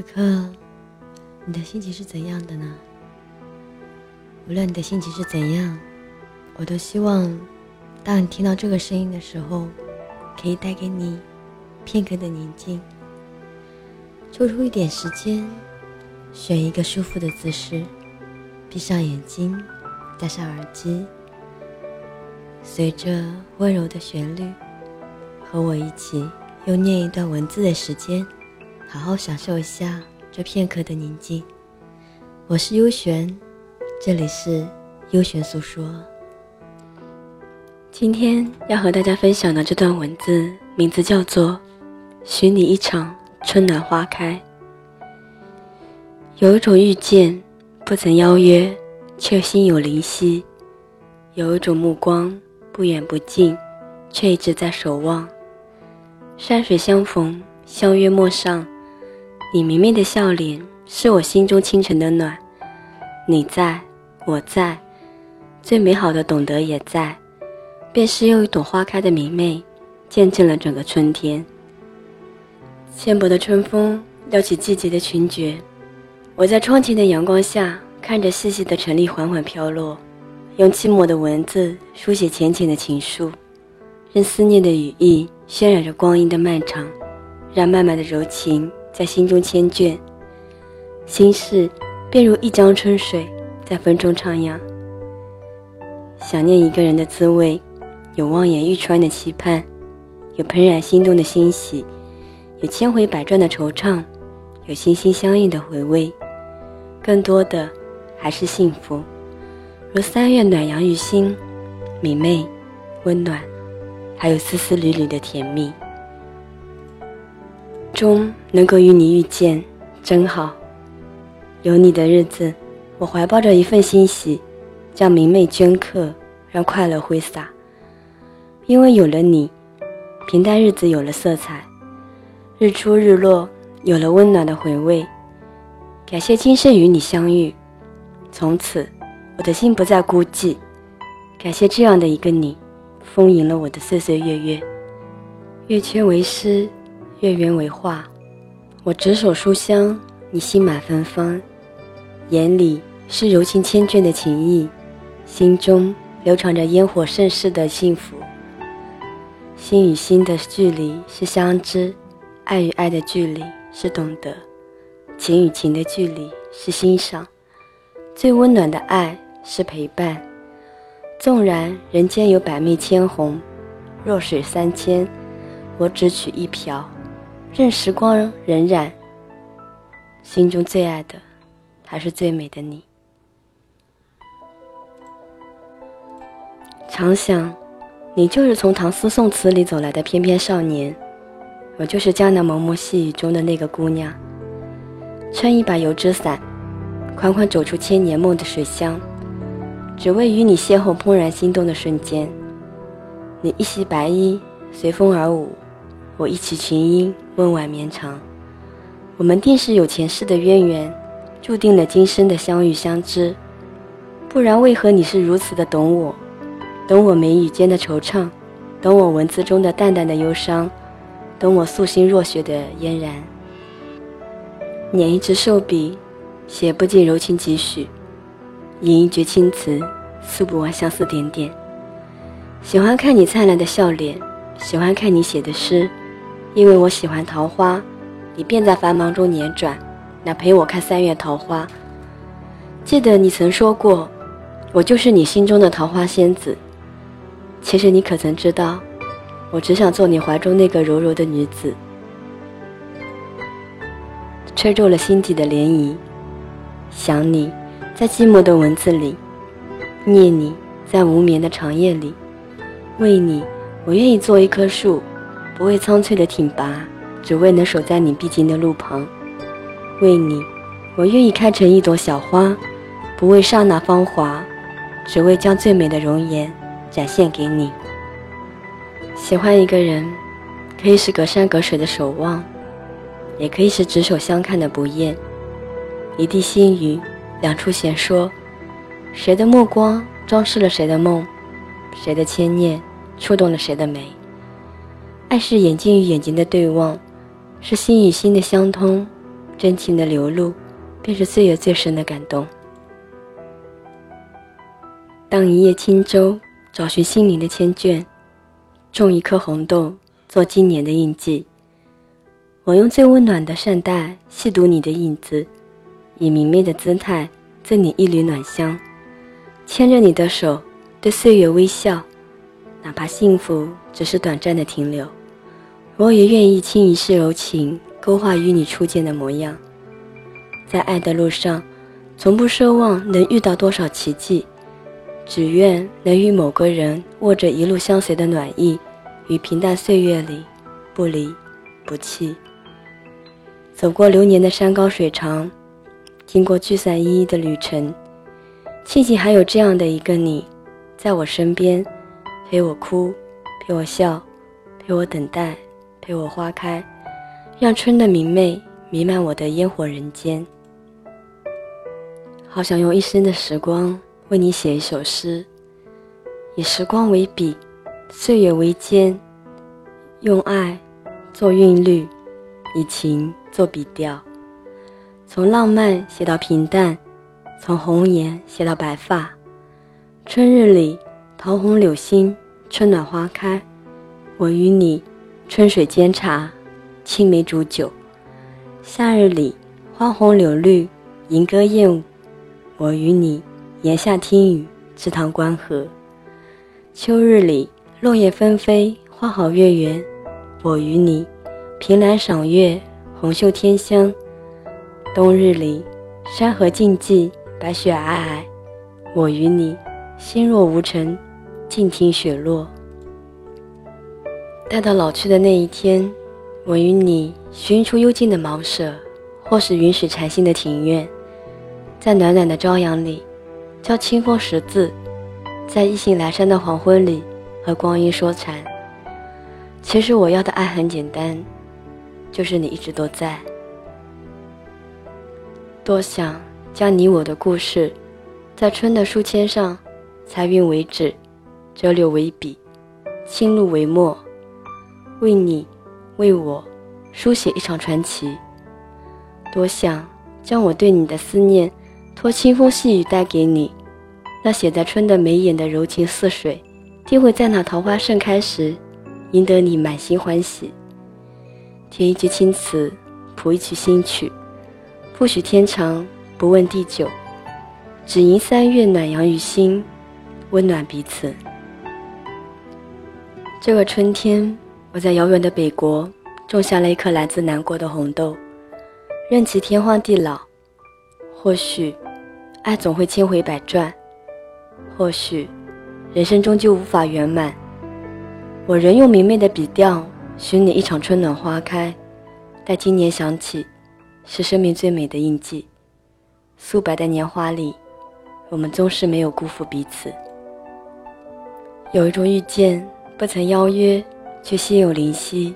此刻，你的心情是怎样的呢？无论你的心情是怎样，我都希望，当你听到这个声音的时候，可以带给你片刻的宁静。抽出一点时间，选一个舒服的姿势，闭上眼睛，戴上耳机，随着温柔的旋律，和我一起用念一段文字的时间。好好享受一下这片刻的宁静。我是幽玄，这里是幽玄诉说。今天要和大家分享的这段文字，名字叫做《许你一场春暖花开》。有一种遇见，不曾邀约，却心有灵犀；有一种目光，不远不近，却一直在守望。山水相逢，相约陌上。你明媚的笑脸是我心中清晨的暖，你在，我在，最美好的懂得也在，便是用一朵花开的明媚，见证了整个春天。纤薄的春风撩起季节的裙角，我在窗前的阳光下看着细细的尘粒缓缓飘落，用寂寞的文字书写浅浅的情书，任思念的羽翼渲染着光阴的漫长，让漫漫的柔情。在心中缱绻，心事便如一江春水，在风中徜徉。想念一个人的滋味，有望眼欲穿的期盼，有怦然心动的欣喜，有千回百转的惆怅，有心心相印的回味，更多的还是幸福，如三月暖阳于心，明媚、温暖，还有丝丝缕缕的甜蜜。中能够与你遇见，真好。有你的日子，我怀抱着一份欣喜，将明媚镌刻，让快乐挥洒。因为有了你，平淡日子有了色彩，日出日落有了温暖的回味。感谢今生与你相遇，从此我的心不再孤寂。感谢这样的一个你，丰盈了我的岁岁月月。月缺为诗。月圆为画，我执手书香，你心满芬芳，眼里是柔情千卷的情意，心中流淌着烟火盛世的幸福。心与心的距离是相知，爱与爱的距离是懂得，情与情的距离是欣赏，最温暖的爱是陪伴。纵然人间有百媚千红，弱水三千，我只取一瓢。任时光荏苒，心中最爱的还是最美的你。常想，你就是从唐诗宋词里走来的翩翩少年，我就是江南蒙蒙细雨中的那个姑娘。撑一把油纸伞，款款走出千年梦的水乡，只为与你邂逅怦然心动的瞬间。你一袭白衣，随风而舞。我一曲琴音，温婉绵长。我们定是有前世的渊源，注定了今生的相遇相知。不然，为何你是如此的懂我？懂我眉宇间的惆怅，懂我文字中的淡淡的忧伤，懂我素心若雪的嫣然。捻一支瘦笔，写不尽柔情几许；吟一绝青词，诉不完相思点点。喜欢看你灿烂的笑脸，喜欢看你写的诗。因为我喜欢桃花，你便在繁忙中辗转，来陪我看三月桃花。记得你曾说过，我就是你心中的桃花仙子。其实你可曾知道，我只想做你怀中那个柔柔的女子。吹皱了心底的涟漪，想你在寂寞的文字里，念你在无眠的长夜里，为你，我愿意做一棵树。不为苍翠的挺拔，只为能守在你必经的路旁。为你，我愿意开成一朵小花，不为刹那芳华，只为将最美的容颜展现给你。喜欢一个人，可以是隔山隔水的守望，也可以是执手相看的不厌。一地心语，两处闲说，谁的目光装饰了谁的梦，谁的牵念触动了谁的眉。爱是眼睛与眼睛的对望，是心与心的相通，真情的流露，便是岁月最深的感动。当一叶轻舟找寻心灵的千卷，种一颗红豆做今年的印记。我用最温暖的善待细读你的影子，以明媚的姿态赠你一缕暖香，牵着你的手对岁月微笑，哪怕幸福只是短暂的停留，我也愿意倾一世柔情勾画与你初见的模样。在爱的路上，从不奢望能遇到多少奇迹。只愿能与某个人握着一路相随的暖意，于平淡岁月里不离不弃。走过流年的山高水长，经过聚散依依的旅程，庆幸还有这样的一个你，在我身边，陪我哭，陪我笑，陪我等待，陪我花开，让春的明媚弥漫我的烟火人间。好想用一生的时光。为你写一首诗，以时光为笔，岁月为笺，用爱做韵律，以情做笔调，从浪漫写到平淡，从红颜写到白发。春日里，桃红柳新，春暖花开，我与你春水煎茶，青梅煮酒。夏日里，花红柳绿，莺歌燕舞，我与你。檐下听雨，池塘观荷。秋日里，落叶纷飞，花好月圆。我与你，凭栏赏月，红袖添香。冬日里，山河静寂，白雪皑皑。我与你，心若无尘，静听雪落。待到老去的那一天，我与你寻出幽静的茅舍，或是云水禅心的庭院，在暖暖的朝阳里。教清风识字，在意兴阑珊的黄昏里和光阴说禅。其实我要的爱很简单，就是你一直都在。多想将你我的故事，在春的书签上裁韵为纸，折柳为笔，轻露为墨，为你，为我，书写一场传奇。多想将我对你的思念。托清风细雨带给你，那写在春的眉眼的柔情似水，定会在那桃花盛开时，赢得你满心欢喜。填一句青词，谱一曲新曲，不许天长，不问地久，只迎三月暖阳于心，温暖彼此。这个春天，我在遥远的北国种下了一颗来自南国的红豆，任其天荒地老，或许。爱总会千回百转，或许人生终究无法圆满。我仍用明媚的笔调，寻你一场春暖花开。待今年想起，是生命最美的印记。素白的年华里，我们终是没有辜负彼此。有一种遇见，不曾邀约，却心有灵犀；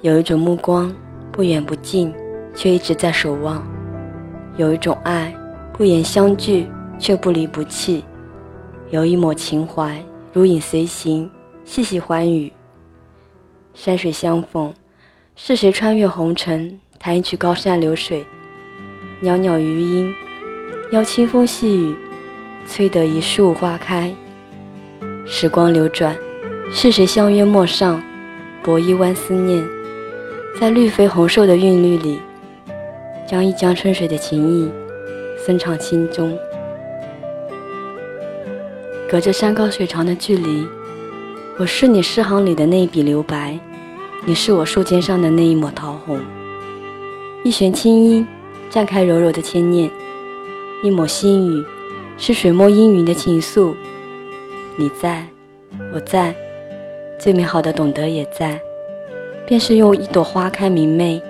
有一种目光，不远不近，却一直在守望；有一种爱。不言相聚，却不离不弃；有一抹情怀，如影随形，细细欢语。山水相逢，是谁穿越红尘，弹一曲高山流水？袅袅余音，邀清风细雨，催得一树花开。时光流转，是谁相约陌上，博一湾思念？在绿肥红瘦的韵律里，将一江春水的情意。深藏心中，隔着山高水长的距离，我是你诗行里的那一笔留白，你是我树尖上的那一抹桃红。一弦清音，绽开柔柔的牵念；一抹心语，是水墨氤氲的情愫。你在，我在，最美好的懂得也在，便是用一朵花开明媚，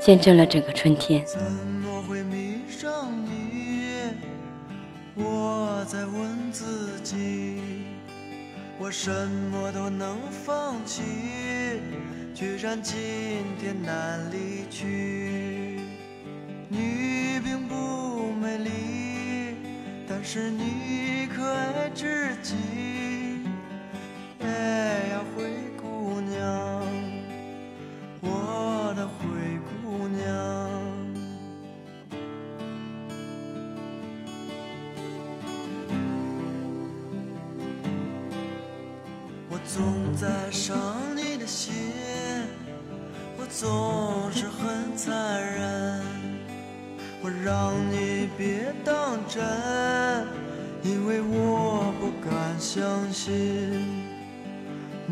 见证了整个春天。怎么会迷上你？我在问自己，我什么都能放弃，居然今天难离去。你并不美丽，但是你可爱至极。哎呀灰姑娘我的灰姑娘我总在伤你的心我总是很残忍我让你别当真因为我不敢相信。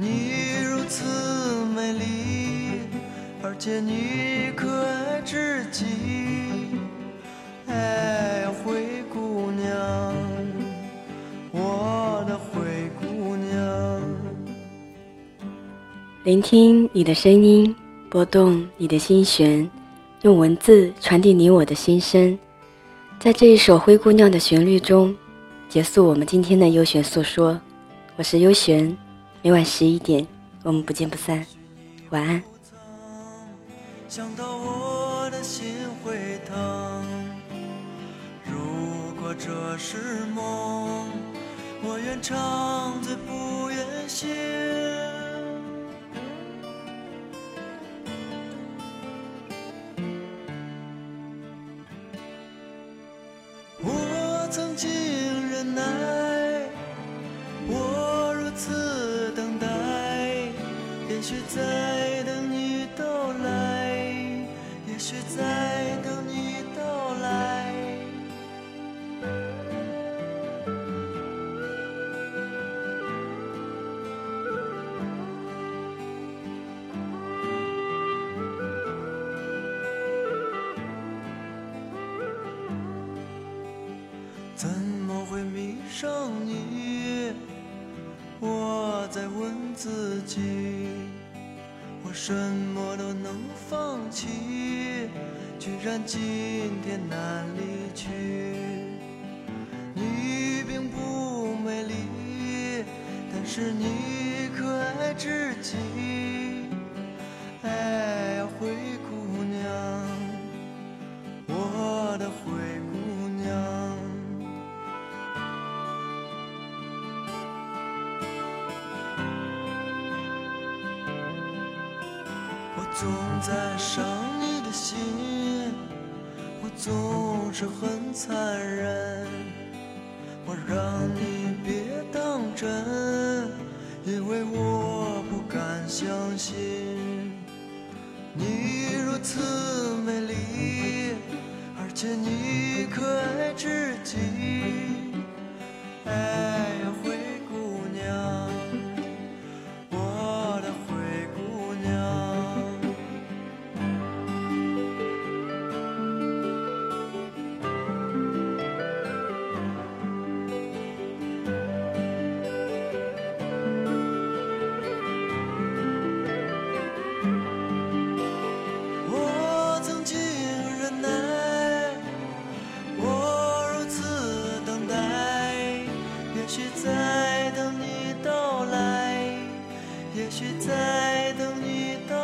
你如此美丽，而且你可爱至极，哎，灰姑娘，我的灰姑娘。聆听你的声音，拨动你的心弦，用文字传递你我的心声。在这一首《灰姑娘》的旋律中，结束我们今天的优选诉说。我是优璇，每晚十一点，我们不见不散。晚安。想到我的心会疼。如果这是梦，我愿长醉不愿醒。会迷上你？我在问自己，我什么都能放弃，居然今天难离去。你并不美丽，但是你可爱至极。在伤你的心，我总是很残忍，我让你别当真，因为我不敢相信你如此美丽，而且你可爱至极。哎在等你到